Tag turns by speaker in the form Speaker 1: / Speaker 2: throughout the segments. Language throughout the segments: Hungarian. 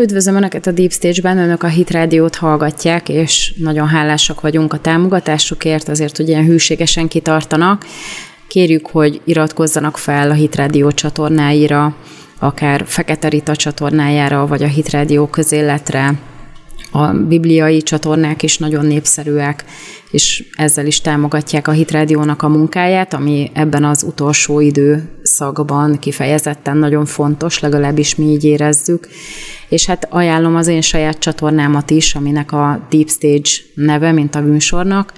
Speaker 1: Üdvözlöm Önöket a Deep Stage-ben, Önök a Hit Rádiót hallgatják, és nagyon hálásak vagyunk a támogatásukért, azért, hogy ilyen hűségesen kitartanak. Kérjük, hogy iratkozzanak fel a Hit Rádió csatornáira, akár Fekete Rita csatornájára, vagy a Hit Rádió közéletre, a bibliai csatornák is nagyon népszerűek, és ezzel is támogatják a Hitrádiónak a munkáját, ami ebben az utolsó időszakban kifejezetten nagyon fontos, legalábbis mi így érezzük. És hát ajánlom az én saját csatornámat is, aminek a Deep Stage neve, mint a műsornak.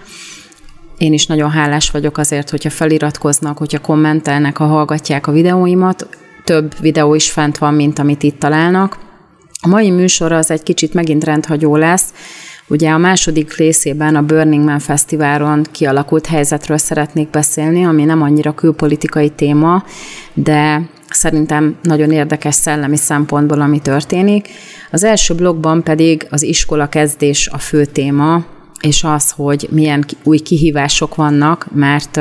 Speaker 1: Én is nagyon hálás vagyok azért, hogyha feliratkoznak, hogyha kommentelnek, ha hallgatják a videóimat. Több videó is fent van, mint amit itt találnak a mai műsor az egy kicsit megint rendhagyó lesz. Ugye a második részében a Burning Man Fesztiválon kialakult helyzetről szeretnék beszélni, ami nem annyira külpolitikai téma, de szerintem nagyon érdekes szellemi szempontból, ami történik. Az első blogban pedig az iskola kezdés a fő téma, és az, hogy milyen új kihívások vannak, mert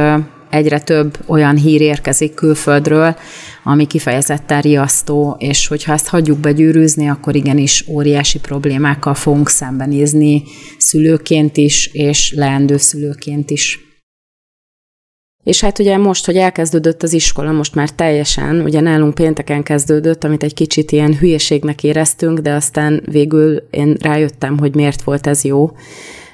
Speaker 1: egyre több olyan hír érkezik külföldről, ami kifejezetten riasztó, és hogyha ezt hagyjuk begyűrűzni, akkor igenis óriási problémákkal fogunk szembenézni szülőként is, és leendő szülőként is. És hát ugye most, hogy elkezdődött az iskola, most már teljesen, ugye nálunk pénteken kezdődött, amit egy kicsit ilyen hülyeségnek éreztünk, de aztán végül én rájöttem, hogy miért volt ez jó,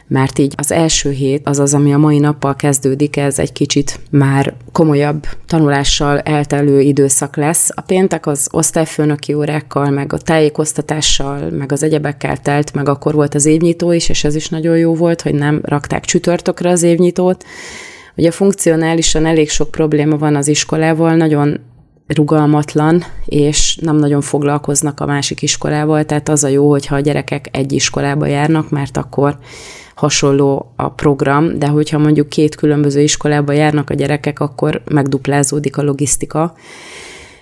Speaker 1: mert így az első hét, az az, ami a mai nappal kezdődik, ez egy kicsit már komolyabb tanulással eltelő időszak lesz. A péntek az osztályfőnöki órákkal, meg a tájékoztatással, meg az egyebekkel telt, meg akkor volt az évnyitó is, és ez is nagyon jó volt, hogy nem rakták csütörtökre az évnyitót. Ugye funkcionálisan elég sok probléma van az iskolával, nagyon rugalmatlan, és nem nagyon foglalkoznak a másik iskolával, tehát az a jó, hogyha a gyerekek egy iskolába járnak, mert akkor hasonló a program, de hogyha mondjuk két különböző iskolába járnak a gyerekek, akkor megduplázódik a logisztika.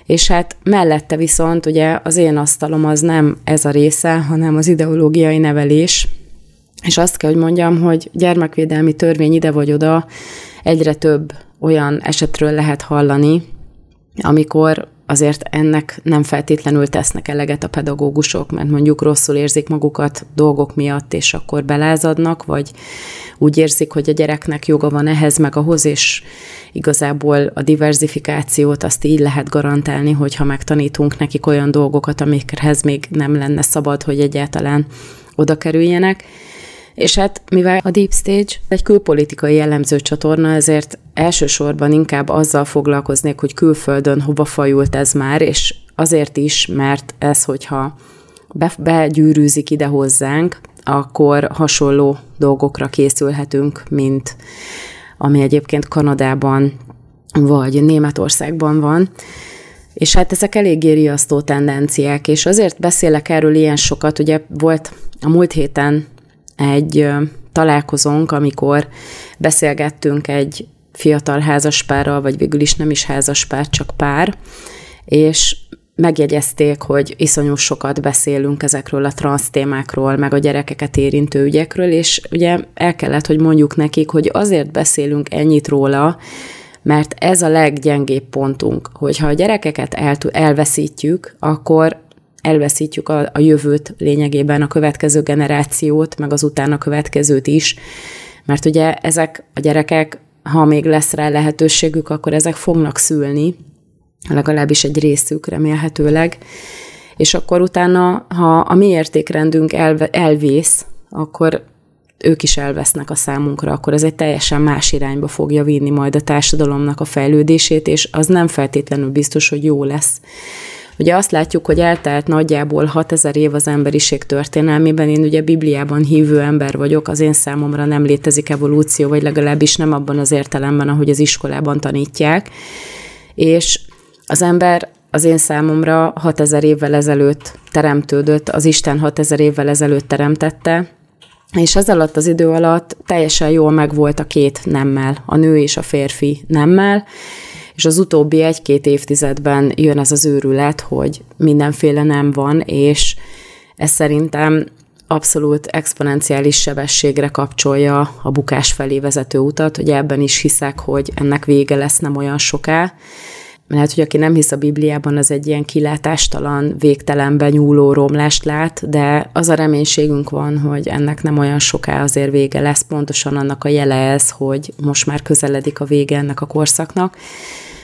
Speaker 1: És hát mellette viszont ugye az én asztalom az nem ez a része, hanem az ideológiai nevelés, és azt kell, hogy mondjam, hogy gyermekvédelmi törvény ide vagy oda egyre több olyan esetről lehet hallani, amikor azért ennek nem feltétlenül tesznek eleget a pedagógusok, mert mondjuk rosszul érzik magukat dolgok miatt, és akkor belázadnak, vagy úgy érzik, hogy a gyereknek joga van ehhez meg ahhoz, és igazából a diversifikációt azt így lehet garantálni, hogyha megtanítunk nekik olyan dolgokat, amikhez még nem lenne szabad, hogy egyáltalán oda kerüljenek. És hát mivel a Deep Stage egy külpolitikai jellemző csatorna, ezért elsősorban inkább azzal foglalkoznék, hogy külföldön hova fajult ez már, és azért is, mert ez, hogyha begyűrűzik ide hozzánk, akkor hasonló dolgokra készülhetünk, mint ami egyébként Kanadában vagy Németországban van. És hát ezek eléggé riasztó tendenciák, és azért beszélek erről ilyen sokat, ugye volt a múlt héten egy találkozónk, amikor beszélgettünk egy fiatal házaspárral, vagy végül is nem is házaspár, csak pár, és megjegyezték, hogy iszonyú sokat beszélünk ezekről a transz témákról, meg a gyerekeket érintő ügyekről, és ugye el kellett, hogy mondjuk nekik, hogy azért beszélünk ennyit róla, mert ez a leggyengébb pontunk, hogyha a gyerekeket el, elveszítjük, akkor elveszítjük a, a jövőt, lényegében a következő generációt, meg az utána következőt is, mert ugye ezek a gyerekek, ha még lesz rá lehetőségük, akkor ezek fognak szülni, legalábbis egy részük remélhetőleg, és akkor utána, ha a mi értékrendünk elve, elvész, akkor ők is elvesznek a számunkra, akkor ez egy teljesen más irányba fogja vinni majd a társadalomnak a fejlődését, és az nem feltétlenül biztos, hogy jó lesz. Ugye azt látjuk, hogy eltelt nagyjából 6000 év az emberiség történelmében, én ugye Bibliában hívő ember vagyok, az én számomra nem létezik evolúció, vagy legalábbis nem abban az értelemben, ahogy az iskolában tanítják, és az ember az én számomra 6000 évvel ezelőtt teremtődött, az Isten 6000 évvel ezelőtt teremtette, és ez alatt az idő alatt teljesen jól megvolt a két nemmel, a nő és a férfi nemmel, és az utóbbi egy-két évtizedben jön ez az őrület, hogy mindenféle nem van, és ez szerintem abszolút exponenciális sebességre kapcsolja a bukás felé vezető utat, hogy ebben is hiszek, hogy ennek vége lesz nem olyan soká, lehet, hogy aki nem hisz a Bibliában, az egy ilyen kilátástalan, végtelenben nyúló romlást lát, de az a reménységünk van, hogy ennek nem olyan soká azért vége lesz, pontosan annak a jele ez, hogy most már közeledik a vége ennek a korszaknak.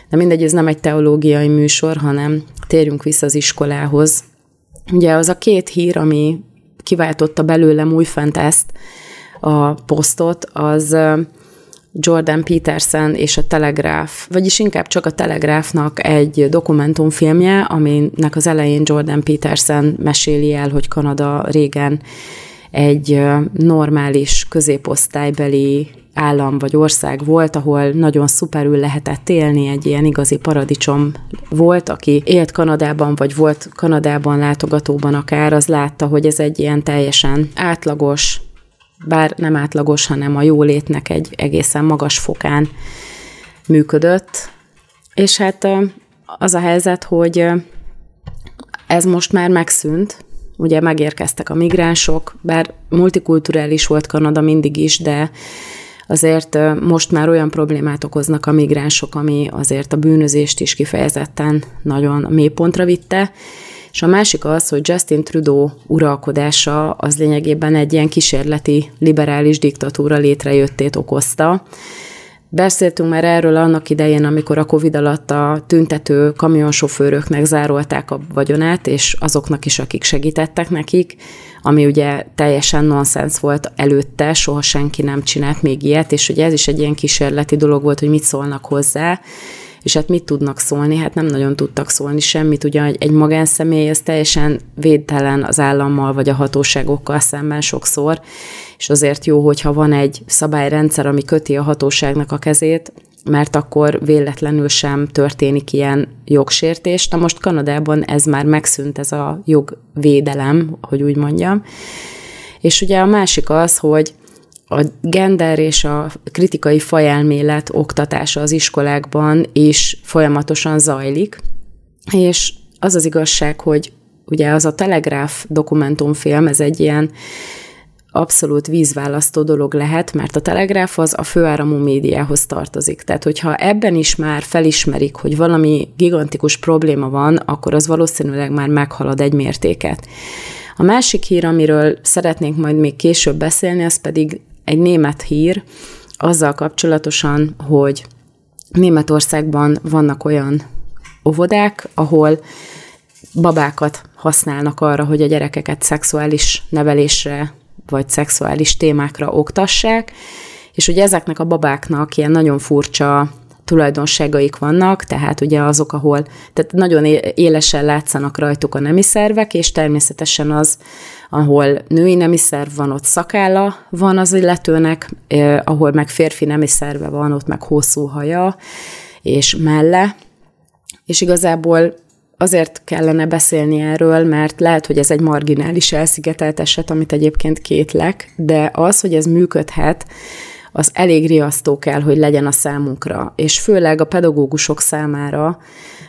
Speaker 1: De mindegy, ez nem egy teológiai műsor, hanem térjünk vissza az iskolához. Ugye az a két hír, ami kiváltotta belőlem újfent ezt a posztot, az Jordan Peterson és a Telegráf, vagyis inkább csak a Telegráfnak egy dokumentumfilmje, aminek az elején Jordan Peterson meséli el, hogy Kanada régen egy normális középosztálybeli állam vagy ország volt, ahol nagyon szuperül lehetett élni, egy ilyen igazi paradicsom volt, aki élt Kanadában, vagy volt Kanadában látogatóban akár, az látta, hogy ez egy ilyen teljesen átlagos, bár nem átlagos, hanem a jólétnek egy egészen magas fokán működött. És hát az a helyzet, hogy ez most már megszűnt, ugye megérkeztek a migránsok, bár multikulturális volt Kanada mindig is, de azért most már olyan problémát okoznak a migránsok, ami azért a bűnözést is kifejezetten nagyon mélypontra vitte, és a másik az, hogy Justin Trudeau uralkodása az lényegében egy ilyen kísérleti liberális diktatúra létrejöttét okozta. Beszéltünk már erről annak idején, amikor a Covid alatt a tüntető kamionsofőröknek zárolták a vagyonát, és azoknak is, akik segítettek nekik, ami ugye teljesen nonsens volt előtte, soha senki nem csinált még ilyet, és ugye ez is egy ilyen kísérleti dolog volt, hogy mit szólnak hozzá, és hát mit tudnak szólni? Hát nem nagyon tudtak szólni semmit. Ugye egy magánszemély ez teljesen védtelen az állammal vagy a hatóságokkal szemben sokszor, és azért jó, hogyha van egy szabályrendszer, ami köti a hatóságnak a kezét, mert akkor véletlenül sem történik ilyen jogsértés. Na most Kanadában ez már megszűnt, ez a jogvédelem, hogy úgy mondjam. És ugye a másik az, hogy a gender és a kritikai fajelmélet oktatása az iskolákban is folyamatosan zajlik, és az az igazság, hogy ugye az a Telegráf dokumentumfilm, ez egy ilyen abszolút vízválasztó dolog lehet, mert a telegráf az a főáramú médiához tartozik. Tehát, hogyha ebben is már felismerik, hogy valami gigantikus probléma van, akkor az valószínűleg már meghalad egy mértéket. A másik hír, amiről szeretnénk majd még később beszélni, az pedig egy német hír azzal kapcsolatosan, hogy Németországban vannak olyan óvodák, ahol babákat használnak arra, hogy a gyerekeket szexuális nevelésre vagy szexuális témákra oktassák, és ugye ezeknek a babáknak ilyen nagyon furcsa tulajdonságaik vannak, tehát ugye azok, ahol tehát nagyon élesen látszanak rajtuk a nemi szervek, és természetesen az, ahol női nemi szerv van, ott szakálla van az illetőnek, eh, ahol meg férfi nemi szerve van, ott meg hosszú haja és melle, és igazából azért kellene beszélni erről, mert lehet, hogy ez egy marginális elszigetelt eset, amit egyébként kétlek, de az, hogy ez működhet, az elég riasztó kell, hogy legyen a számunkra, és főleg a pedagógusok számára,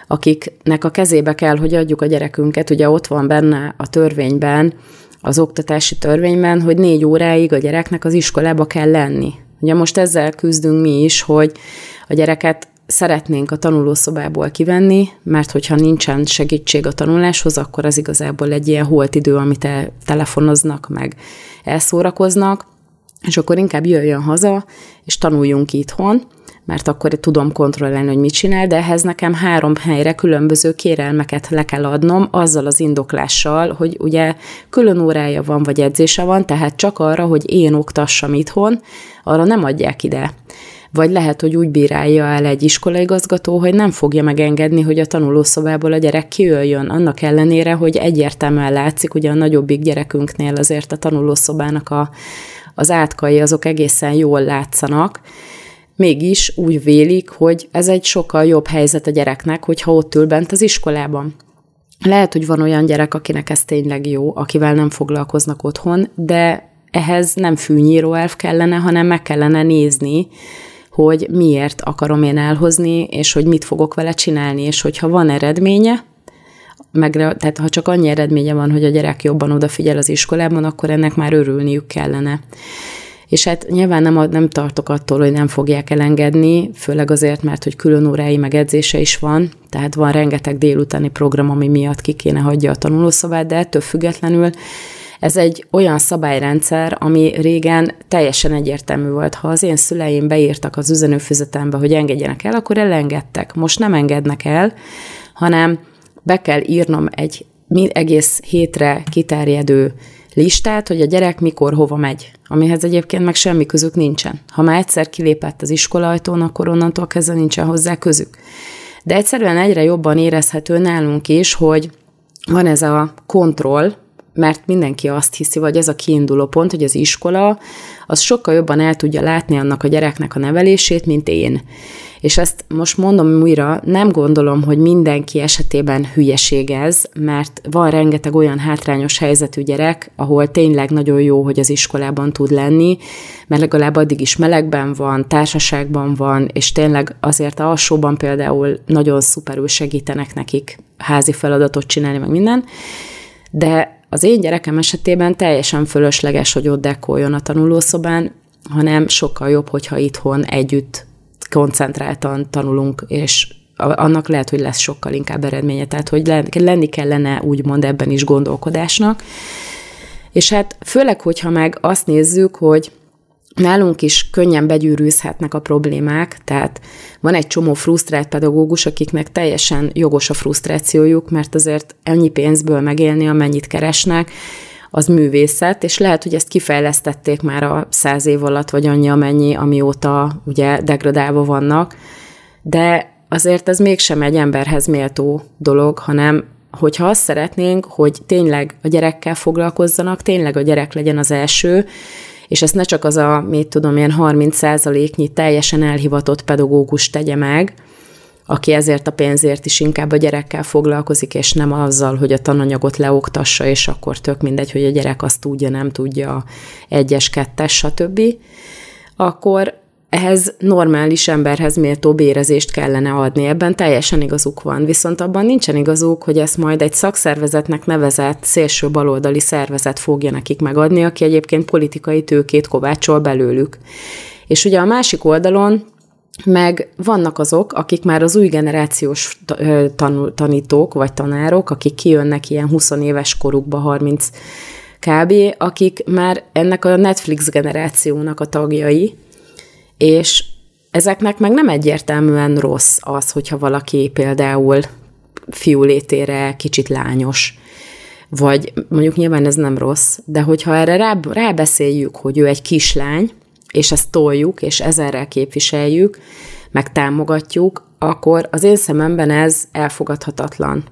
Speaker 1: akiknek a kezébe kell, hogy adjuk a gyerekünket, ugye ott van benne a törvényben, az oktatási törvényben, hogy négy óráig a gyereknek az iskolába kell lenni. Ugye most ezzel küzdünk mi is, hogy a gyereket szeretnénk a tanulószobából kivenni, mert hogyha nincsen segítség a tanuláshoz, akkor az igazából egy ilyen holt idő, amit telefonoznak, meg elszórakoznak, és akkor inkább jöjjön haza, és tanuljunk itthon, mert akkor tudom kontrollálni, hogy mit csinál, de ehhez nekem három helyre különböző kérelmeket le kell adnom, azzal az indoklással, hogy ugye külön órája van, vagy edzése van, tehát csak arra, hogy én oktassam itthon, arra nem adják ide. Vagy lehet, hogy úgy bírálja el egy iskolaigazgató, hogy nem fogja megengedni, hogy a tanulószobából a gyerek kijöjjön, annak ellenére, hogy egyértelműen látszik, ugye a nagyobbik gyerekünknél azért a tanulószobának a, az átkai azok egészen jól látszanak, mégis úgy vélik, hogy ez egy sokkal jobb helyzet a gyereknek, hogyha ott ül bent az iskolában. Lehet, hogy van olyan gyerek, akinek ez tényleg jó, akivel nem foglalkoznak otthon, de ehhez nem fűnyíró elv kellene, hanem meg kellene nézni, hogy miért akarom én elhozni, és hogy mit fogok vele csinálni, és hogyha van eredménye, meg, tehát ha csak annyi eredménye van, hogy a gyerek jobban odafigyel az iskolában, akkor ennek már örülniük kellene. És hát nyilván nem, nem tartok attól, hogy nem fogják elengedni, főleg azért, mert hogy külön órái meg is van, tehát van rengeteg délutáni program, ami miatt ki kéne hagyja a tanulószobát, de ettől függetlenül ez egy olyan szabályrendszer, ami régen teljesen egyértelmű volt. Ha az én szüleim beírtak az üzenőfüzetembe, hogy engedjenek el, akkor elengedtek. Most nem engednek el, hanem be kell írnom egy egész hétre kiterjedő listát, hogy a gyerek mikor hova megy, amihez egyébként meg semmi közük nincsen. Ha már egyszer kilépett az iskolaajtón, akkor onnantól kezdve nincsen hozzá közük. De egyszerűen egyre jobban érezhető nálunk is, hogy van ez a kontroll, mert mindenki azt hiszi, vagy ez a kiinduló pont, hogy az iskola az sokkal jobban el tudja látni annak a gyereknek a nevelését, mint én. És ezt most mondom újra, nem gondolom, hogy mindenki esetében hülyeség ez, mert van rengeteg olyan hátrányos helyzetű gyerek, ahol tényleg nagyon jó, hogy az iskolában tud lenni, mert legalább addig is melegben van, társaságban van, és tényleg azért a alsóban például nagyon szuperül segítenek nekik házi feladatot csinálni, meg minden, de az én gyerekem esetében teljesen fölösleges, hogy ott dekoljon a tanulószobán, hanem sokkal jobb, hogyha itthon együtt koncentráltan tanulunk, és annak lehet, hogy lesz sokkal inkább eredménye. Tehát, hogy lenni kellene úgymond ebben is gondolkodásnak. És hát főleg, hogyha meg azt nézzük, hogy Nálunk is könnyen begyűrűzhetnek a problémák, tehát van egy csomó frusztrált pedagógus, akiknek teljesen jogos a frusztrációjuk, mert azért ennyi pénzből megélni, amennyit keresnek, az művészet, és lehet, hogy ezt kifejlesztették már a száz év alatt, vagy annyi amennyi, amióta ugye degradálva vannak, de azért ez mégsem egy emberhez méltó dolog, hanem hogyha azt szeretnénk, hogy tényleg a gyerekkel foglalkozzanak, tényleg a gyerek legyen az első, és ezt ne csak az a, mit tudom, ilyen 30 százaléknyi teljesen elhivatott pedagógus tegye meg, aki ezért a pénzért is inkább a gyerekkel foglalkozik, és nem azzal, hogy a tananyagot leoktassa, és akkor tök mindegy, hogy a gyerek azt tudja, nem tudja, egyes, kettes, stb., akkor ehhez normális emberhez méltó bérezést kellene adni. Ebben teljesen igazuk van. Viszont abban nincsen igazuk, hogy ezt majd egy szakszervezetnek nevezett szélső baloldali szervezet fogja nekik megadni, aki egyébként politikai tőkét kovácsol belőlük. És ugye a másik oldalon meg vannak azok, akik már az új generációs tanul, tanítók vagy tanárok, akik kijönnek ilyen 20 éves korukba, 30 kb., akik már ennek a Netflix generációnak a tagjai, és ezeknek meg nem egyértelműen rossz az, hogyha valaki például fiúlétére kicsit lányos, vagy mondjuk nyilván ez nem rossz, de hogyha erre rá, rábeszéljük, hogy ő egy kislány, és ezt toljuk, és ezerrel képviseljük, meg támogatjuk, akkor az én szememben ez elfogadhatatlan.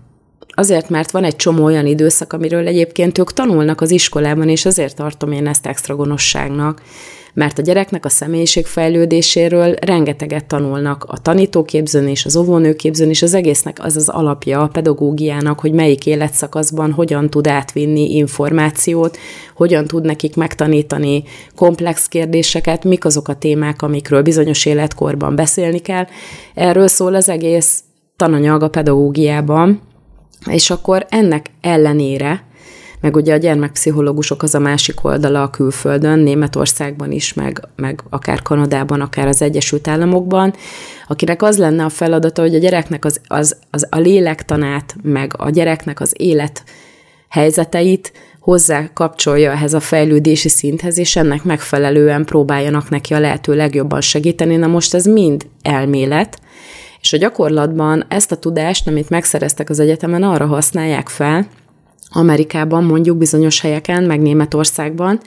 Speaker 1: Azért, mert van egy csomó olyan időszak, amiről egyébként ők tanulnak az iskolában, és azért tartom én ezt extra gonoszságnak, mert a gyereknek a személyiségfejlődéséről rengeteget tanulnak a tanítóképzőn és az óvónőképzőn, és az egésznek az az alapja a pedagógiának, hogy melyik életszakaszban hogyan tud átvinni információt, hogyan tud nekik megtanítani komplex kérdéseket, mik azok a témák, amikről bizonyos életkorban beszélni kell. Erről szól az egész tananyag a pedagógiában, és akkor ennek ellenére meg ugye a gyermekpszichológusok az a másik oldala a külföldön, Németországban is, meg, meg akár Kanadában, akár az Egyesült Államokban, akinek az lenne a feladata, hogy a gyereknek az, az, az a lélektanát, meg a gyereknek az élet helyzeteit hozzá kapcsolja ehhez a fejlődési szinthez, és ennek megfelelően próbáljanak neki a lehető legjobban segíteni. Na most ez mind elmélet, és a gyakorlatban ezt a tudást, amit megszereztek az egyetemen, arra használják fel, Amerikában mondjuk bizonyos helyeken, meg Németországban,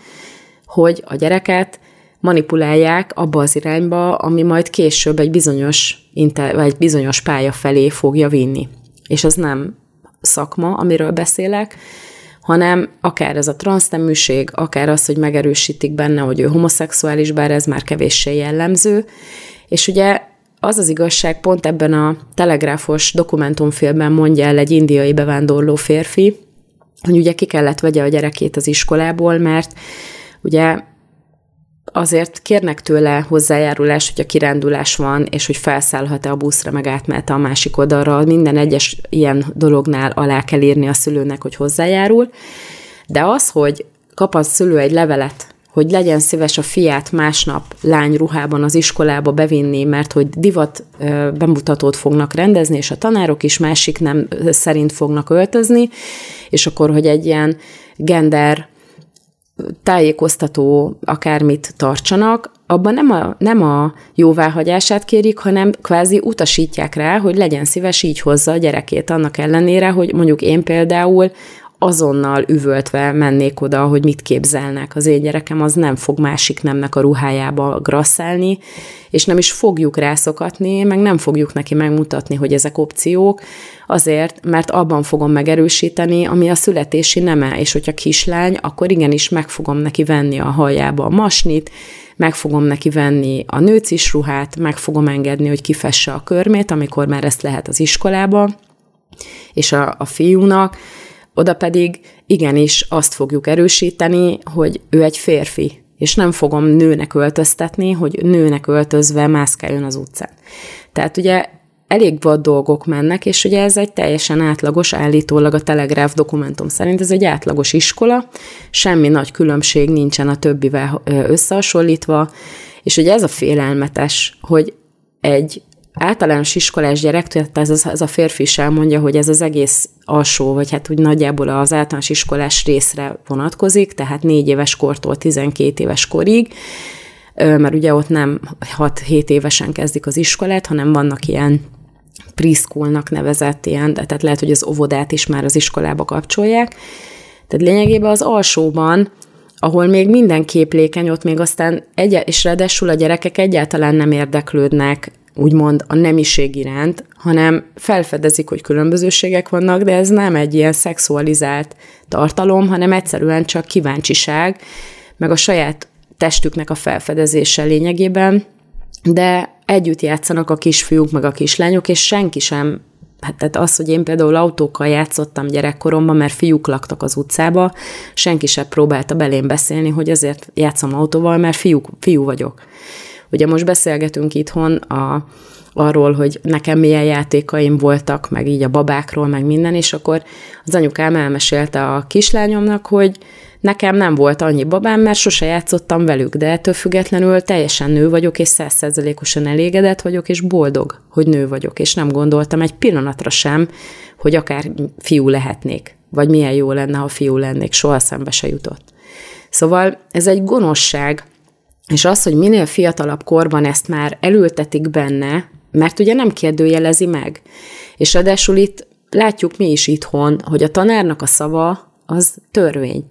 Speaker 1: hogy a gyereket manipulálják abba az irányba, ami majd később egy bizonyos, inter, vagy egy bizonyos pálya felé fogja vinni. És ez nem szakma, amiről beszélek, hanem akár ez a transzneműség, akár az, hogy megerősítik benne, hogy ő homoszexuális, bár ez már kevéssé jellemző. És ugye az az igazság, pont ebben a telegráfos dokumentumfilmben mondja el egy indiai bevándorló férfi, hogy ugye ki kellett vegye a gyerekét az iskolából, mert ugye azért kérnek tőle hozzájárulás, hogy a kirándulás van, és hogy felszállhat-e a buszra, meg átmehet a másik oldalra. Minden egyes ilyen dolognál alá kell írni a szülőnek, hogy hozzájárul. De az, hogy kap a szülő egy levelet hogy legyen szíves a fiát másnap lányruhában az iskolába bevinni, mert hogy divat bemutatót fognak rendezni, és a tanárok is másik nem szerint fognak öltözni, és akkor, hogy egy ilyen gender tájékoztató akármit tartsanak, abban nem a, nem a jóváhagyását kérik, hanem kvázi utasítják rá, hogy legyen szíves, így hozza a gyerekét, annak ellenére, hogy mondjuk én például azonnal üvöltve mennék oda, hogy mit képzelnek. Az én gyerekem az nem fog másik nemnek a ruhájába grasszálni, és nem is fogjuk rászokatni, meg nem fogjuk neki megmutatni, hogy ezek opciók, azért, mert abban fogom megerősíteni, ami a születési neme, és hogyha kislány, akkor igenis meg fogom neki venni a hajába a masnit, meg fogom neki venni a nőcis ruhát, meg fogom engedni, hogy kifesse a körmét, amikor már ezt lehet az iskolába, és a, a fiúnak, oda pedig igenis azt fogjuk erősíteni, hogy ő egy férfi, és nem fogom nőnek öltöztetni, hogy nőnek öltözve mászkáljon az utcán. Tehát ugye elég vad dolgok mennek, és ugye ez egy teljesen átlagos, állítólag a Telegráf dokumentum szerint ez egy átlagos iskola, semmi nagy különbség nincsen a többivel összehasonlítva, és ugye ez a félelmetes, hogy egy általános iskolás gyerek, tehát ez, ez a férfi is elmondja, hogy ez az egész alsó, vagy hát úgy nagyjából az általános iskolás részre vonatkozik, tehát négy éves kortól 12 éves korig, mert ugye ott nem 6-7 évesen kezdik az iskolát, hanem vannak ilyen preschoolnak nevezett ilyen, tehát lehet, hogy az óvodát is már az iskolába kapcsolják. Tehát lényegében az alsóban, ahol még minden képlékeny, ott még aztán, egy, és ráadásul a gyerekek egyáltalán nem érdeklődnek úgymond a nemiség iránt, hanem felfedezik, hogy különbözőségek vannak, de ez nem egy ilyen szexualizált tartalom, hanem egyszerűen csak kíváncsiság, meg a saját testüknek a felfedezése lényegében, de együtt játszanak a kisfiúk meg a kislányok, és senki sem Hát tehát az, hogy én például autókkal játszottam gyerekkoromban, mert fiúk laktak az utcába, senki sem próbálta belém beszélni, hogy azért játszom autóval, mert fiú, fiú vagyok. Ugye most beszélgetünk itthon a, arról, hogy nekem milyen játékaim voltak, meg így a babákról, meg minden, és akkor az anyukám elmesélte a kislányomnak, hogy nekem nem volt annyi babám, mert sose játszottam velük, de ettől függetlenül teljesen nő vagyok, és százszerzelékosan elégedett vagyok, és boldog, hogy nő vagyok, és nem gondoltam egy pillanatra sem, hogy akár fiú lehetnék, vagy milyen jó lenne, ha fiú lennék, soha szembe se jutott. Szóval ez egy gonoszság, és az, hogy minél fiatalabb korban ezt már elültetik benne, mert ugye nem kérdőjelezi meg. És ráadásul itt látjuk mi is itthon, hogy a tanárnak a szava az törvény.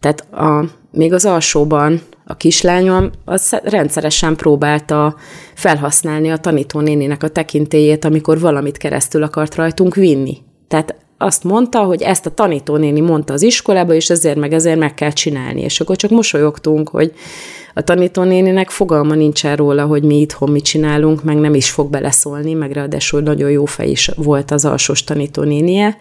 Speaker 1: Tehát a, még az alsóban a kislányom az rendszeresen próbálta felhasználni a tanítónéninek a tekintélyét, amikor valamit keresztül akart rajtunk vinni. Tehát azt mondta, hogy ezt a tanítónéni mondta az iskolába, és ezért meg ezért meg kell csinálni. És akkor csak mosolyogtunk, hogy a tanítónéninek fogalma nincsen róla, hogy mi itthon mit csinálunk, meg nem is fog beleszólni, meg ráadásul nagyon jó fej is volt az alsós tanítónénie.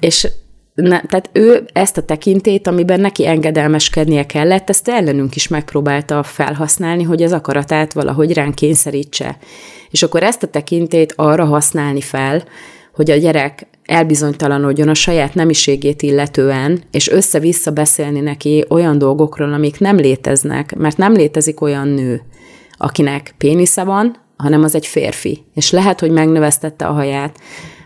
Speaker 1: És ne, tehát ő ezt a tekintét, amiben neki engedelmeskednie kellett, ezt ellenünk is megpróbálta felhasználni, hogy az akaratát valahogy ránk kényszerítse. És akkor ezt a tekintét arra használni fel, hogy a gyerek elbizonytalanodjon a saját nemiségét illetően, és össze-vissza beszélni neki olyan dolgokról, amik nem léteznek, mert nem létezik olyan nő, akinek pénisze van, hanem az egy férfi. És lehet, hogy megnövesztette a haját,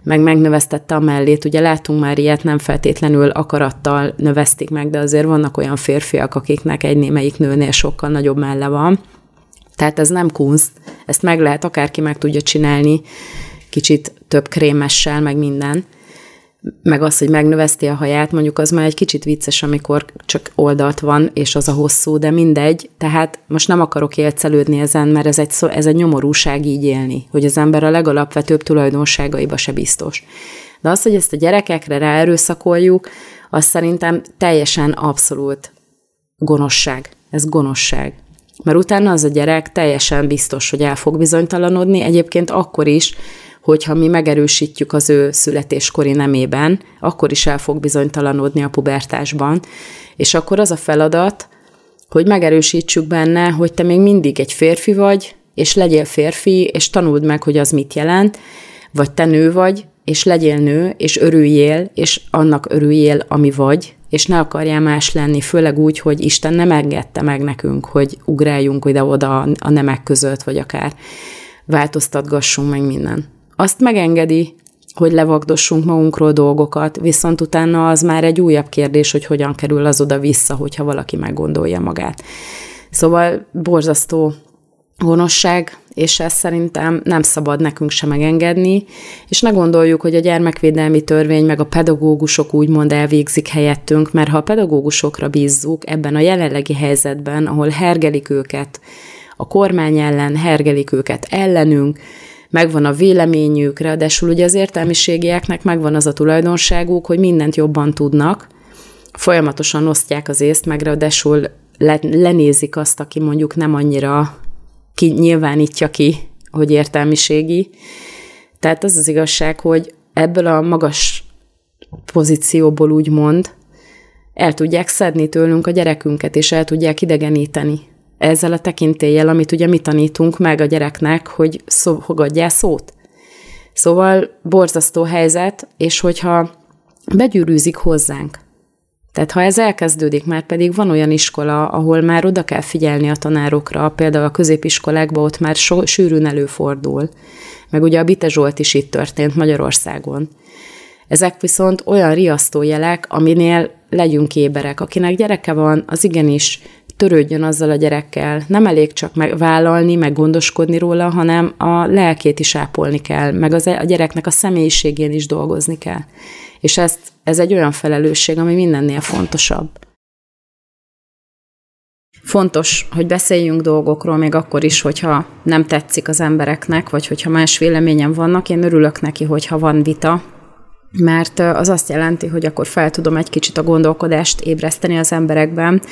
Speaker 1: meg megnövesztette a mellét. Ugye látunk már ilyet, nem feltétlenül akarattal növesztik meg, de azért vannak olyan férfiak, akiknek egy némelyik nőnél sokkal nagyobb melle van. Tehát ez nem kunst, ezt meg lehet, akárki meg tudja csinálni, kicsit több krémessel, meg minden, meg az, hogy megnöveszti a haját, mondjuk az már egy kicsit vicces, amikor csak oldalt van, és az a hosszú, de mindegy. Tehát most nem akarok élcelődni ezen, mert ez egy, ez egy nyomorúság így élni, hogy az ember a legalapvetőbb tulajdonságaiba se biztos. De az, hogy ezt a gyerekekre ráerőszakoljuk, az szerintem teljesen abszolút gonoszság. Ez gonoszság. Mert utána az a gyerek teljesen biztos, hogy el fog bizonytalanodni, egyébként akkor is, hogyha mi megerősítjük az ő születéskori nemében, akkor is el fog bizonytalanodni a pubertásban, és akkor az a feladat, hogy megerősítsük benne, hogy te még mindig egy férfi vagy, és legyél férfi, és tanuld meg, hogy az mit jelent, vagy te nő vagy, és legyél nő, és örüljél, és annak örüljél, ami vagy, és ne akarjál más lenni, főleg úgy, hogy Isten nem engedte meg nekünk, hogy ugráljunk ide-oda a nemek között, vagy akár változtatgassunk meg minden. Azt megengedi, hogy levagdossunk magunkról dolgokat, viszont utána az már egy újabb kérdés, hogy hogyan kerül az oda vissza, hogyha valaki meggondolja magát. Szóval borzasztó gonoszság, és ezt szerintem nem szabad nekünk sem megengedni, és ne gondoljuk, hogy a gyermekvédelmi törvény meg a pedagógusok úgymond elvégzik helyettünk, mert ha a pedagógusokra bízzuk ebben a jelenlegi helyzetben, ahol hergelik őket a kormány ellen, hergelik őket ellenünk, megvan a véleményük, ráadásul ugye az értelmiségieknek megvan az a tulajdonságuk, hogy mindent jobban tudnak, folyamatosan osztják az észt, meg ráadásul lenézik azt, aki mondjuk nem annyira ki, nyilvánítja ki, hogy értelmiségi. Tehát az az igazság, hogy ebből a magas pozícióból úgy mond, el tudják szedni tőlünk a gyerekünket, és el tudják idegeníteni. Ezzel a tekintéllyel, amit ugye mi tanítunk meg a gyereknek, hogy szó, szót. Szóval borzasztó helyzet, és hogyha begyűrűzik hozzánk, tehát ha ez elkezdődik, már pedig van olyan iskola, ahol már oda kell figyelni a tanárokra, például a középiskolákban ott már so, sűrűn előfordul, meg ugye a Bite Zsolt is itt történt Magyarországon. Ezek viszont olyan riasztó jelek, aminél legyünk éberek. Akinek gyereke van, az igenis törődjön azzal a gyerekkel. Nem elég csak megvállalni, meg gondoskodni róla, hanem a lelkét is ápolni kell, meg az, a gyereknek a személyiségén is dolgozni kell. És ezt, ez egy olyan felelősség, ami mindennél fontosabb. Fontos, hogy beszéljünk dolgokról, még akkor is, hogyha nem tetszik az embereknek, vagy hogyha más véleményen vannak. Én örülök neki, hogyha van vita, mert az azt jelenti, hogy akkor fel tudom egy kicsit a gondolkodást ébreszteni az emberekben,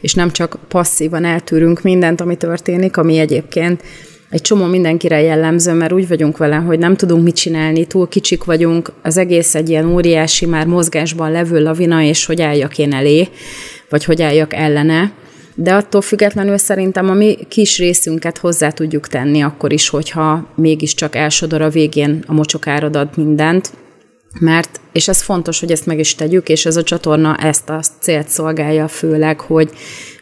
Speaker 1: és nem csak passzívan eltűrünk mindent, ami történik, ami egyébként egy csomó mindenkire jellemző, mert úgy vagyunk vele, hogy nem tudunk mit csinálni, túl kicsik vagyunk, az egész egy ilyen óriási, már mozgásban levő lavina, és hogy álljak én elé, vagy hogy álljak ellene. De attól függetlenül szerintem a mi kis részünket hozzá tudjuk tenni akkor is, hogyha mégiscsak elsodor a végén a mocsokárod mindent, mert, és ez fontos, hogy ezt meg is tegyük, és ez a csatorna ezt a célt szolgálja főleg, hogy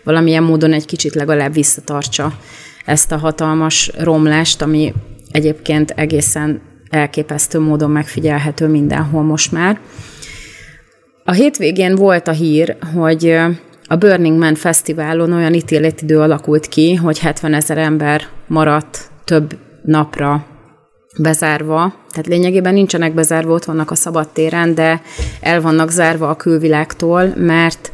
Speaker 1: valamilyen módon egy kicsit legalább visszatartsa ezt a hatalmas romlást, ami egyébként egészen elképesztő módon megfigyelhető mindenhol most már. A hétvégén volt a hír, hogy a Burning Man Fesztiválon olyan ítéletidő alakult ki, hogy 70 ezer ember maradt több napra bezárva, tehát lényegében nincsenek bezárva, ott vannak a szabadtéren, de el vannak zárva a külvilágtól, mert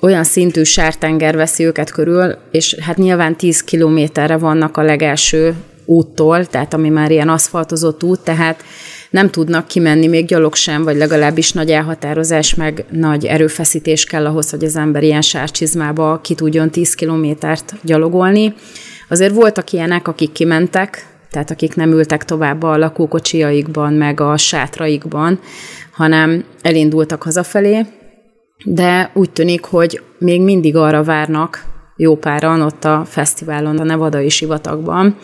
Speaker 1: olyan szintű sártenger veszi őket körül, és hát nyilván 10 kilométerre vannak a legelső úttól, tehát ami már ilyen aszfaltozott út, tehát nem tudnak kimenni még gyalog sem, vagy legalábbis nagy elhatározás, meg nagy erőfeszítés kell ahhoz, hogy az ember ilyen sárcsizmába ki tudjon 10 kilométert gyalogolni. Azért voltak ilyenek, akik kimentek, tehát akik nem ültek tovább a lakókocsiaikban, meg a sátraikban, hanem elindultak hazafelé, de úgy tűnik, hogy még mindig arra várnak jó páran ott a fesztiválon, a Nevadai sivatagban,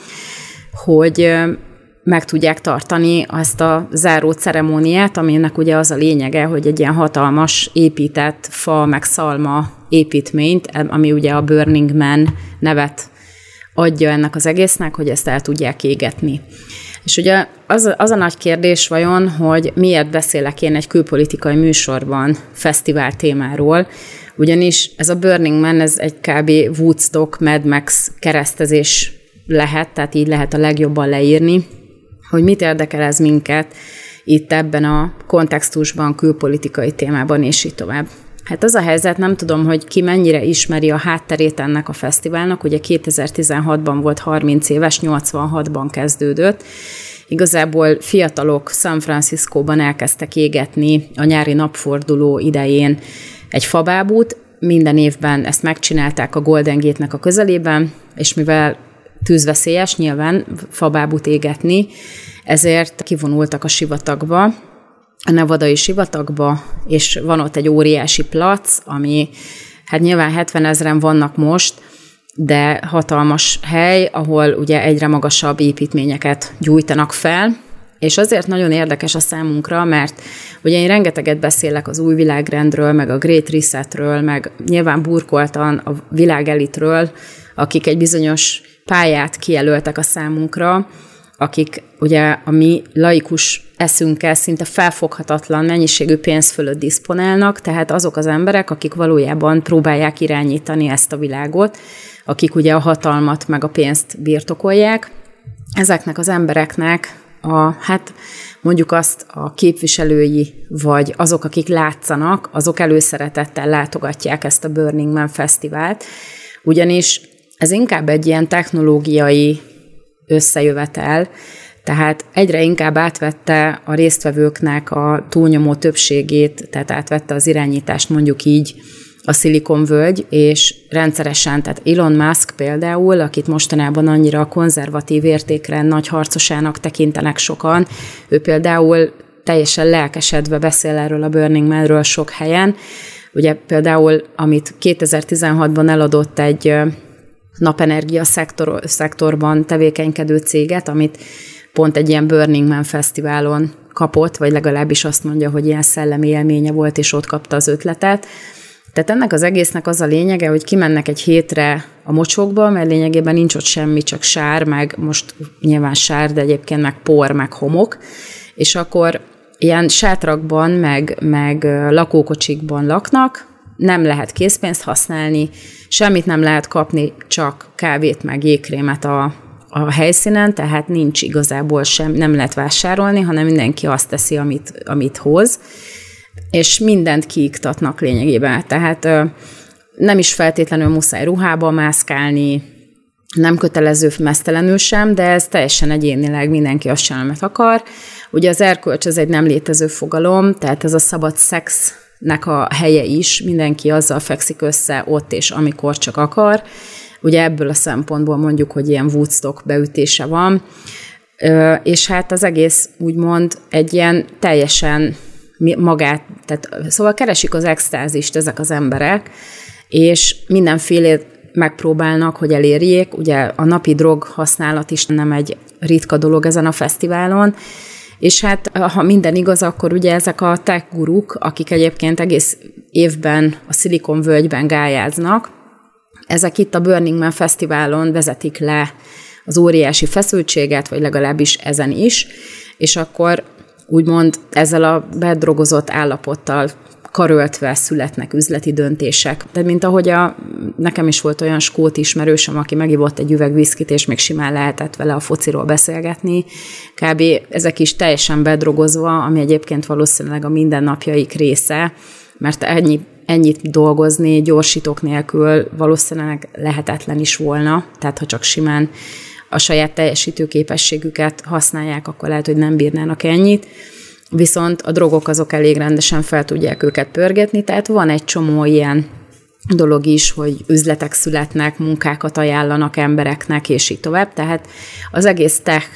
Speaker 1: hogy meg tudják tartani azt a záró ceremóniát, aminek ugye az a lényege, hogy egy ilyen hatalmas épített fa meg szalma építményt, ami ugye a Burning Man nevet adja ennek az egésznek, hogy ezt el tudják égetni. És ugye az, az a nagy kérdés vajon, hogy miért beszélek én egy külpolitikai műsorban fesztivál témáról, ugyanis ez a Burning Man, ez egy kb. Woodstock, Mad Max keresztezés lehet, tehát így lehet a legjobban leírni, hogy mit érdekel ez minket itt ebben a kontextusban, külpolitikai témában, és így tovább. Hát az a helyzet, nem tudom, hogy ki mennyire ismeri a hátterét ennek a fesztiválnak. Ugye 2016-ban volt 30 éves, 86-ban kezdődött. Igazából fiatalok San Franciscóban elkezdtek égetni a nyári napforduló idején egy fabábút. Minden évben ezt megcsinálták a Golden Gate-nek a közelében, és mivel tűzveszélyes nyilván fabábút égetni, ezért kivonultak a sivatagba, a nevadai sivatagba, és van ott egy óriási plac, ami hát nyilván 70 ezeren vannak most, de hatalmas hely, ahol ugye egyre magasabb építményeket gyújtanak fel. és azért nagyon érdekes a számunkra, mert ugye én rengeteget beszélek az új világrendről, meg a Great Resetről, meg nyilván burkoltan a világelitről, akik egy bizonyos pályát kijelöltek a számunkra, akik ugye a mi laikus eszünkkel szinte felfoghatatlan mennyiségű pénz fölött diszponálnak, tehát azok az emberek, akik valójában próbálják irányítani ezt a világot, akik ugye a hatalmat meg a pénzt birtokolják, ezeknek az embereknek a, hát mondjuk azt a képviselői, vagy azok, akik látszanak, azok előszeretettel látogatják ezt a Burning Man fesztivált, ugyanis ez inkább egy ilyen technológiai összejövetel, tehát egyre inkább átvette a résztvevőknek a túlnyomó többségét, tehát átvette az irányítást mondjuk így a szilikonvölgy, és rendszeresen, tehát Elon Musk például, akit mostanában annyira a konzervatív értékre nagy harcosának tekintenek sokan, ő például teljesen lelkesedve beszél erről a Burning Man-ről sok helyen. Ugye például, amit 2016-ban eladott egy napenergia szektor, szektorban tevékenykedő céget, amit pont egy ilyen Burning Man fesztiválon kapott, vagy legalábbis azt mondja, hogy ilyen szellemi élménye volt, és ott kapta az ötletet. Tehát ennek az egésznek az a lényege, hogy kimennek egy hétre a mocsokba, mert lényegében nincs ott semmi, csak sár, meg most nyilván sár, de egyébként meg por, meg homok, és akkor ilyen sátrakban, meg, meg lakókocsikban laknak, nem lehet készpénzt használni, semmit nem lehet kapni, csak kávét, meg jégkrémet a, a helyszínen, tehát nincs igazából sem, nem lehet vásárolni, hanem mindenki azt teszi, amit, amit hoz és mindent kiiktatnak lényegében. Tehát nem is feltétlenül muszáj ruhába mászkálni, nem kötelező mesztelenül sem, de ez teljesen egyénileg mindenki azt sem, amit akar. Ugye az erkölcs az egy nem létező fogalom, tehát ez a szabad szexnek a helye is, mindenki azzal fekszik össze ott és amikor csak akar. Ugye ebből a szempontból mondjuk, hogy ilyen Woodstock beütése van, és hát az egész úgymond egy ilyen teljesen magát, tehát szóval keresik az extázist ezek az emberek, és mindenféle megpróbálnak, hogy elérjék. Ugye a napi drog használat is nem egy ritka dolog ezen a fesztiválon, és hát ha minden igaz, akkor ugye ezek a tech guruk, akik egyébként egész évben a Silicon völgyben gályáznak, ezek itt a Burning Man fesztiválon vezetik le az óriási feszültséget, vagy legalábbis ezen is, és akkor úgymond ezzel a bedrogozott állapottal karöltve születnek üzleti döntések. De mint ahogy a, nekem is volt olyan skót ismerősöm, aki megivott egy üveg viszkit, és még simán lehetett vele a fociról beszélgetni. Kb. ezek is teljesen bedrogozva, ami egyébként valószínűleg a mindennapjaik része, mert ennyi, ennyit dolgozni gyorsítók nélkül valószínűleg lehetetlen is volna, tehát ha csak simán a saját teljesítőképességüket használják, akkor lehet, hogy nem bírnának ennyit. Viszont a drogok azok elég rendesen fel tudják őket pörgetni, tehát van egy csomó ilyen dolog is, hogy üzletek születnek, munkákat ajánlanak embereknek, és így tovább. Tehát az egész tech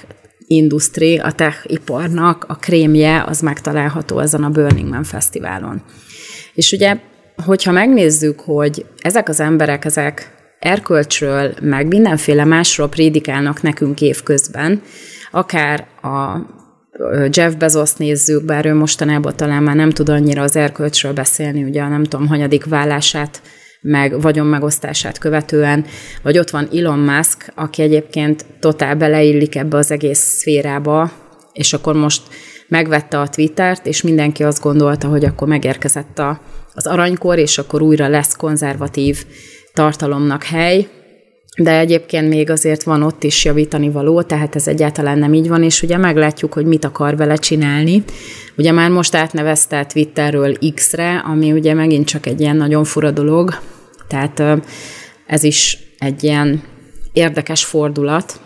Speaker 1: industri, a tech iparnak a krémje az megtalálható ezen a Burning Man fesztiválon. És ugye, hogyha megnézzük, hogy ezek az emberek, ezek erkölcsről, meg mindenféle másról prédikálnak nekünk évközben, akár a Jeff Bezos nézzük, bár ő mostanában talán már nem tud annyira az erkölcsről beszélni, ugye nem tudom, hanyadik vállását, meg vagyonmegosztását követően, vagy ott van Elon Musk, aki egyébként totál beleillik ebbe az egész szférába, és akkor most megvette a Twittert, és mindenki azt gondolta, hogy akkor megérkezett a, az aranykor, és akkor újra lesz konzervatív tartalomnak hely, de egyébként még azért van ott is javítani való, tehát ez egyáltalán nem így van, és ugye meglátjuk, hogy mit akar vele csinálni. Ugye már most átnevezte Twitterről X-re, ami ugye megint csak egy ilyen nagyon fura dolog, tehát ez is egy ilyen érdekes fordulat.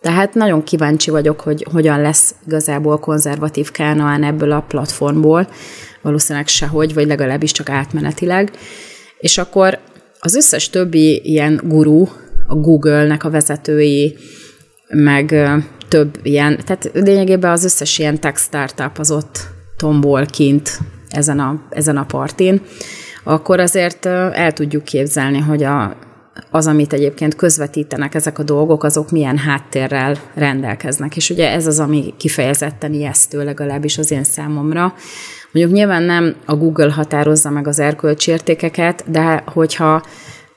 Speaker 1: Tehát nagyon kíváncsi vagyok, hogy hogyan lesz igazából konzervatív Kánaán ebből a platformból, valószínűleg sehogy, vagy legalábbis csak átmenetileg. És akkor az összes többi ilyen guru, a Google-nek a vezetői, meg több ilyen, tehát lényegében az összes ilyen tech startup az ott tombol kint ezen a, ezen a partin, akkor azért el tudjuk képzelni, hogy a az, amit egyébként közvetítenek ezek a dolgok, azok milyen háttérrel rendelkeznek. És ugye ez az, ami kifejezetten ijesztő legalábbis az én számomra. Mondjuk nyilván nem a Google határozza meg az erkölcsi értékeket, de hogyha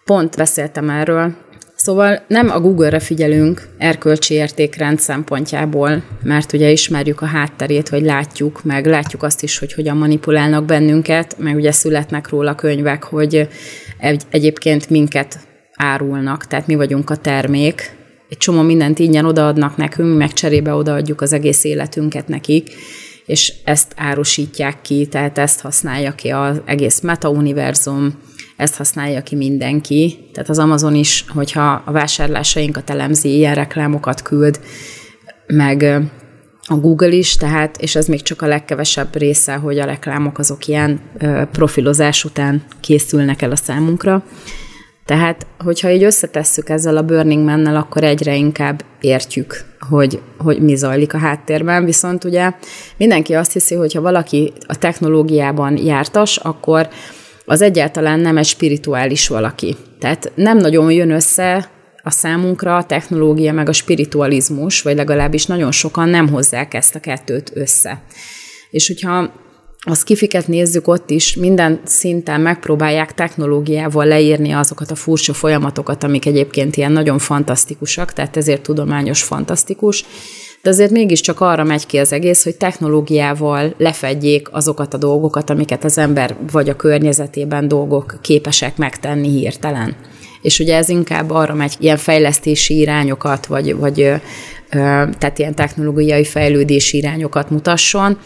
Speaker 1: pont beszéltem erről, Szóval nem a Google-re figyelünk erkölcsi értékrend szempontjából, mert ugye ismerjük a hátterét, vagy látjuk, meg látjuk azt is, hogy hogyan manipulálnak bennünket, meg ugye születnek róla könyvek, hogy egy, egyébként minket árulnak, tehát mi vagyunk a termék, egy csomó mindent ingyen odaadnak nekünk, meg cserébe odaadjuk az egész életünket nekik, és ezt árusítják ki, tehát ezt használja ki az egész meta-univerzum, ezt használja ki mindenki. Tehát az Amazon is, hogyha a vásárlásainkat elemzi, ilyen reklámokat küld, meg a Google is, tehát, és ez még csak a legkevesebb része, hogy a reklámok azok ilyen profilozás után készülnek el a számunkra. Tehát, hogyha így összetesszük ezzel a Burning Man-nel, akkor egyre inkább értjük, hogy, hogy mi zajlik a háttérben, viszont ugye mindenki azt hiszi, hogy ha valaki a technológiában jártas, akkor az egyáltalán nem egy spirituális valaki. Tehát nem nagyon jön össze a számunkra a technológia meg a spiritualizmus, vagy legalábbis nagyon sokan nem hozzák ezt a kettőt össze. És hogyha a skifiket nézzük ott is, minden szinten megpróbálják technológiával leírni azokat a furcsa folyamatokat, amik egyébként ilyen nagyon fantasztikusak, tehát ezért tudományos fantasztikus, de azért mégiscsak arra megy ki az egész, hogy technológiával lefedjék azokat a dolgokat, amiket az ember vagy a környezetében dolgok képesek megtenni hirtelen. És ugye ez inkább arra megy, ilyen fejlesztési irányokat, vagy, vagy tehát ilyen technológiai fejlődési irányokat mutasson,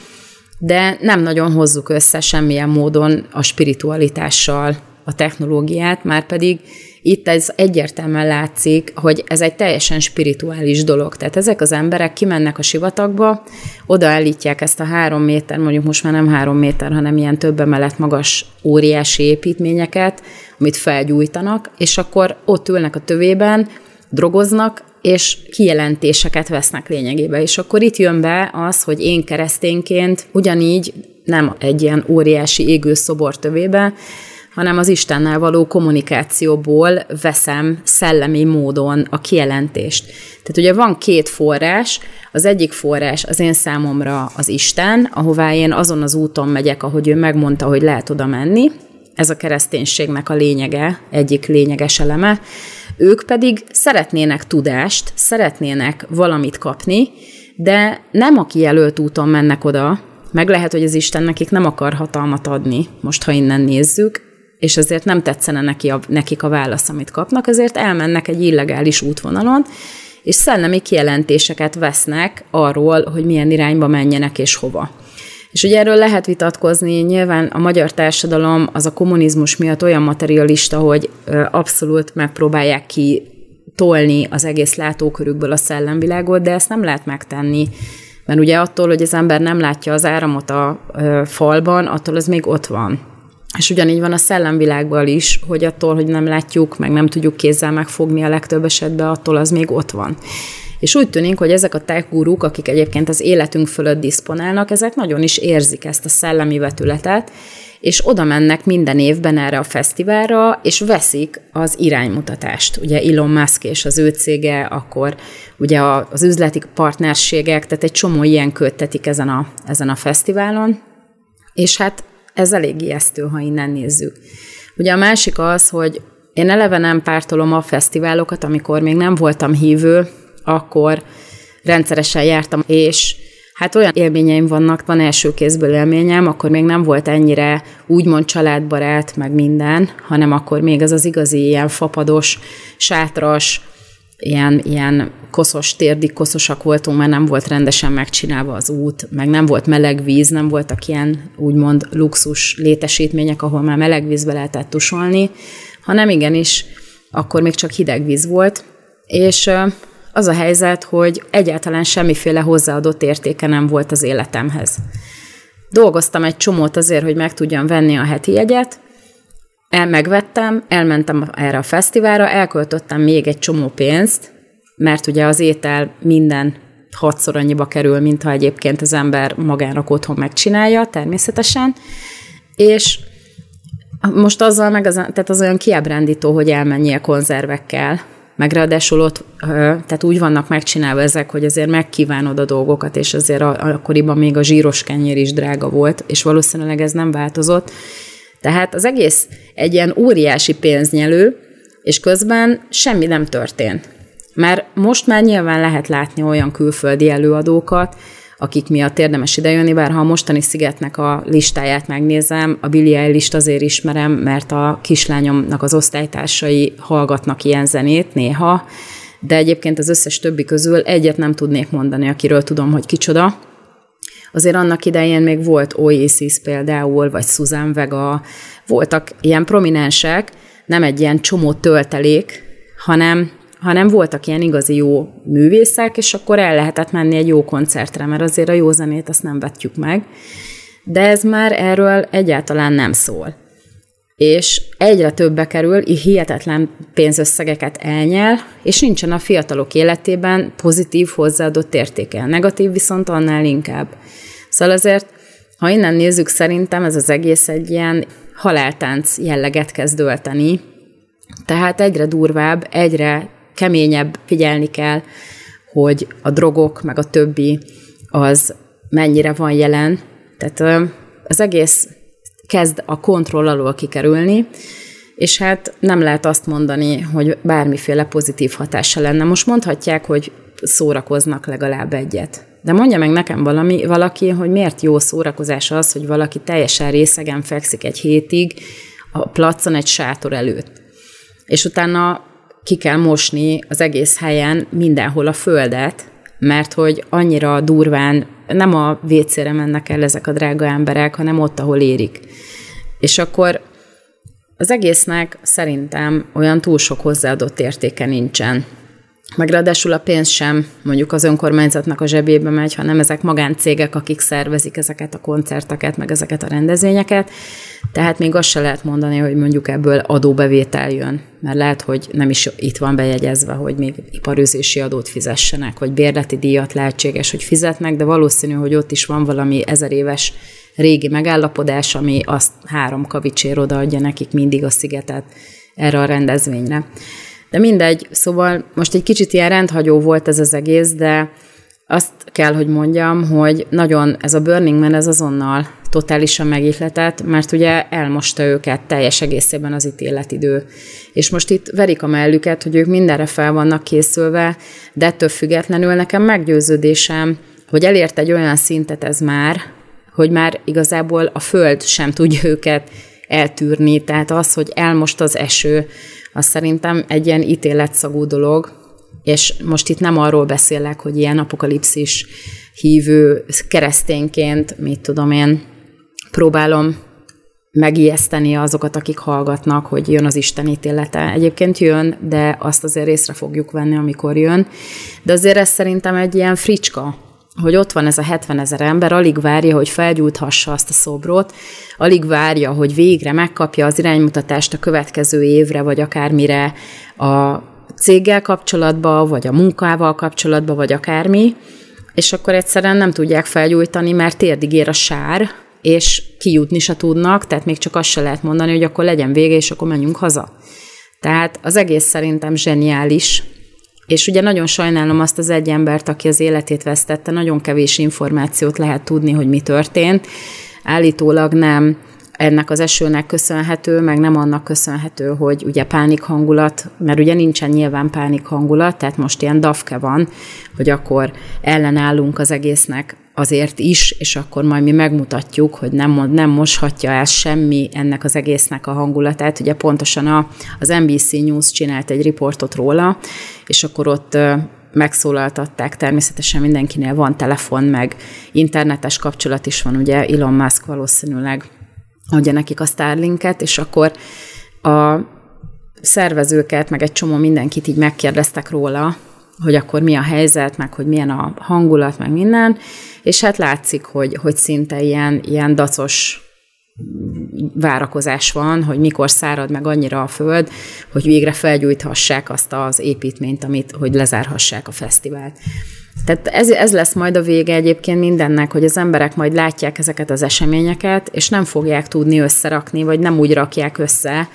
Speaker 1: de nem nagyon hozzuk össze semmilyen módon a spiritualitással a technológiát, már pedig itt ez egyértelműen látszik, hogy ez egy teljesen spirituális dolog. Tehát ezek az emberek kimennek a sivatagba, odaállítják ezt a három méter, mondjuk most már nem három méter, hanem ilyen több emelet magas óriási építményeket, amit felgyújtanak, és akkor ott ülnek a tövében, drogoznak, és kijelentéseket vesznek lényegében. És akkor itt jön be az, hogy én keresztényként ugyanígy nem egy ilyen óriási égő szobor tövébe, hanem az Istennel való kommunikációból veszem szellemi módon a kijelentést. Tehát ugye van két forrás, az egyik forrás az én számomra az Isten, ahová én azon az úton megyek, ahogy ő megmondta, hogy lehet oda menni, ez a kereszténységnek a lényege, egyik lényeges eleme. Ők pedig szeretnének tudást, szeretnének valamit kapni, de nem a kijelölt úton mennek oda, meg lehet, hogy az Isten nekik nem akar hatalmat adni, most ha innen nézzük, és ezért nem tetszene neki a, nekik a válasz, amit kapnak, ezért elmennek egy illegális útvonalon, és szellemi kijelentéseket vesznek arról, hogy milyen irányba menjenek és hova. És ugye erről lehet vitatkozni, nyilván a magyar társadalom az a kommunizmus miatt olyan materialista, hogy abszolút megpróbálják ki tolni az egész látókörükből a szellemvilágot, de ezt nem lehet megtenni, mert ugye attól, hogy az ember nem látja az áramot a falban, attól az még ott van. És ugyanígy van a szellemvilágban is, hogy attól, hogy nem látjuk, meg nem tudjuk kézzel megfogni a legtöbb esetben, attól az még ott van. És úgy tűnik, hogy ezek a tech guruk, akik egyébként az életünk fölött diszponálnak, ezek nagyon is érzik ezt a szellemi vetületet, és oda mennek minden évben erre a fesztiválra, és veszik az iránymutatást. Ugye Elon Musk és az ő cége, akkor ugye az üzleti partnerségek, tehát egy csomó ilyen köttetik ezen a, ezen a fesztiválon, és hát ez elég ijesztő, ha innen nézzük. Ugye a másik az, hogy én eleve nem pártolom a fesztiválokat, amikor még nem voltam hívő, akkor rendszeresen jártam, és hát olyan élményeim vannak, van első kézből élményem, akkor még nem volt ennyire úgymond családbarát, meg minden, hanem akkor még ez az igazi ilyen fapados, sátras, ilyen, ilyen koszos, térdig koszosak voltunk, mert nem volt rendesen megcsinálva az út, meg nem volt meleg víz, nem voltak ilyen úgymond luxus létesítmények, ahol már meleg vízbe lehetett tusolni, hanem igenis, akkor még csak hideg víz volt, és az a helyzet, hogy egyáltalán semmiféle hozzáadott értéke nem volt az életemhez. Dolgoztam egy csomót azért, hogy meg tudjam venni a heti jegyet, el megvettem, elmentem erre a fesztiválra, elköltöttem még egy csomó pénzt, mert ugye az étel minden hatszor annyiba kerül, mint ha egyébként az ember magának otthon megcsinálja, természetesen, és Most azzal meg az, tehát az olyan kiábrándító, hogy elmenjél konzervekkel, meg ráadásul ott, tehát úgy vannak megcsinálva ezek, hogy azért megkívánod a dolgokat, és azért akkoriban még a zsíros kenyér is drága volt, és valószínűleg ez nem változott. Tehát az egész egy ilyen óriási pénznyelő, és közben semmi nem történt. Mert most már nyilván lehet látni olyan külföldi előadókat, akik miatt érdemes idejönni, bár ha a mostani szigetnek a listáját megnézem, a Billie eilish azért ismerem, mert a kislányomnak az osztálytársai hallgatnak ilyen zenét néha, de egyébként az összes többi közül egyet nem tudnék mondani, akiről tudom, hogy kicsoda. Azért annak idején még volt Oasis például, vagy Susan Vega, voltak ilyen prominensek, nem egy ilyen csomó töltelék, hanem hanem voltak ilyen igazi jó művészek, és akkor el lehetett menni egy jó koncertre, mert azért a jó zenét azt nem vetjük meg. De ez már erről egyáltalán nem szól. És egyre többbe kerül, hihetetlen pénzösszegeket elnyel, és nincsen a fiatalok életében pozitív hozzáadott értéke. Negatív viszont annál inkább. Szóval azért, ha innen nézzük, szerintem ez az egész egy ilyen haláltánc jelleget kezd ölteni, tehát egyre durvább, egyre keményebb, figyelni kell, hogy a drogok, meg a többi az mennyire van jelen. Tehát az egész kezd a kontroll alól kikerülni, és hát nem lehet azt mondani, hogy bármiféle pozitív hatása lenne. Most mondhatják, hogy szórakoznak legalább egyet. De mondja meg nekem valami, valaki, hogy miért jó szórakozás az, hogy valaki teljesen részegen fekszik egy hétig a placon egy sátor előtt. És utána ki kell mosni az egész helyen mindenhol a földet, mert hogy annyira durván nem a vécére mennek el ezek a drága emberek, hanem ott, ahol érik. És akkor az egésznek szerintem olyan túl sok hozzáadott értéke nincsen. Meg ráadásul a pénz sem mondjuk az önkormányzatnak a zsebébe megy, hanem ezek magáncégek, akik szervezik ezeket a koncerteket, meg ezeket a rendezvényeket. Tehát még azt se lehet mondani, hogy mondjuk ebből adóbevétel jön, mert lehet, hogy nem is itt van bejegyezve, hogy még iparőzési adót fizessenek, vagy bérleti díjat lehetséges, hogy fizetnek, de valószínű, hogy ott is van valami ezer éves régi megállapodás, ami azt három kavicsér odaadja nekik mindig a szigetet erre a rendezvényre. De mindegy, szóval most egy kicsit ilyen rendhagyó volt ez az egész, de azt kell, hogy mondjam, hogy nagyon ez a Burning Man ez azonnal totálisan megihletett, mert ugye elmosta őket teljes egészében az ítéletidő. És most itt verik a mellüket, hogy ők mindenre fel vannak készülve, de ettől függetlenül nekem meggyőződésem, hogy elért egy olyan szintet ez már, hogy már igazából a föld sem tudja őket eltűrni. Tehát az, hogy elmost az eső, az szerintem egy ilyen ítéletszagú dolog, és most itt nem arról beszélek, hogy ilyen apokalipszis hívő keresztényként, mit tudom én, próbálom megijeszteni azokat, akik hallgatnak, hogy jön az Isten ítélete. Egyébként jön, de azt azért észre fogjuk venni, amikor jön. De azért ez szerintem egy ilyen fricska, hogy ott van ez a 70 ezer ember, alig várja, hogy felgyújthassa azt a szobrot, alig várja, hogy végre megkapja az iránymutatást a következő évre, vagy akármire a céggel kapcsolatba, vagy a munkával kapcsolatba, vagy akármi, és akkor egyszerűen nem tudják felgyújtani, mert térdig ér a sár, és kijutni se tudnak, tehát még csak azt se lehet mondani, hogy akkor legyen vége, és akkor menjünk haza. Tehát az egész szerintem zseniális, és ugye nagyon sajnálom azt az egy embert, aki az életét vesztette, nagyon kevés információt lehet tudni, hogy mi történt. Állítólag nem ennek az esőnek köszönhető, meg nem annak köszönhető, hogy ugye pánik hangulat, mert ugye nincsen nyilván pánik hangulat, tehát most ilyen dafke van, hogy akkor ellenállunk az egésznek azért is, és akkor majd mi megmutatjuk, hogy nem, nem moshatja el semmi ennek az egésznek a hangulatát. Ugye pontosan a, az NBC News csinált egy riportot róla, és akkor ott megszólaltatták, természetesen mindenkinél van telefon, meg internetes kapcsolat is van, ugye Elon Musk valószínűleg adja nekik a Starlinket, és akkor a szervezőket, meg egy csomó mindenkit így megkérdeztek róla, hogy akkor mi a helyzet, meg hogy milyen a hangulat, meg minden, és hát látszik, hogy, hogy szinte ilyen, ilyen dacos várakozás van, hogy mikor szárad meg annyira a föld, hogy végre felgyújthassák azt az építményt, amit, hogy lezárhassák a fesztivált. Tehát ez, ez lesz majd a vége egyébként mindennek, hogy az emberek majd látják ezeket az eseményeket, és nem fogják tudni összerakni, vagy nem úgy rakják össze,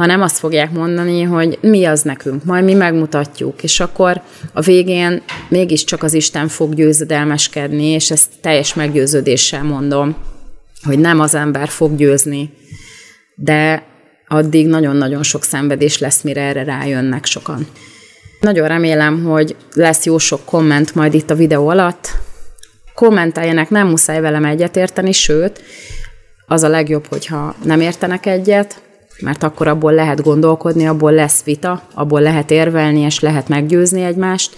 Speaker 1: hanem azt fogják mondani, hogy mi az nekünk, majd mi megmutatjuk, és akkor a végén mégiscsak az Isten fog győzedelmeskedni, és ezt teljes meggyőződéssel mondom, hogy nem az ember fog győzni, de addig nagyon-nagyon sok szenvedés lesz, mire erre rájönnek sokan. Nagyon remélem, hogy lesz jó sok komment majd itt a videó alatt. Kommenteljenek, nem muszáj velem egyetérteni, sőt, az a legjobb, hogyha nem értenek egyet, mert akkor abból lehet gondolkodni, abból lesz vita, abból lehet érvelni, és lehet meggyőzni egymást,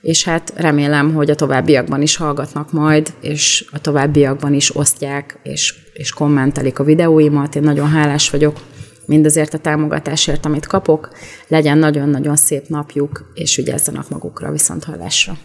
Speaker 1: és hát remélem, hogy a továbbiakban is hallgatnak majd, és a továbbiakban is osztják, és, és kommentelik a videóimat. Én nagyon hálás vagyok mindazért a támogatásért, amit kapok. Legyen nagyon-nagyon szép napjuk, és ügyezzenek magukra viszont hallásra.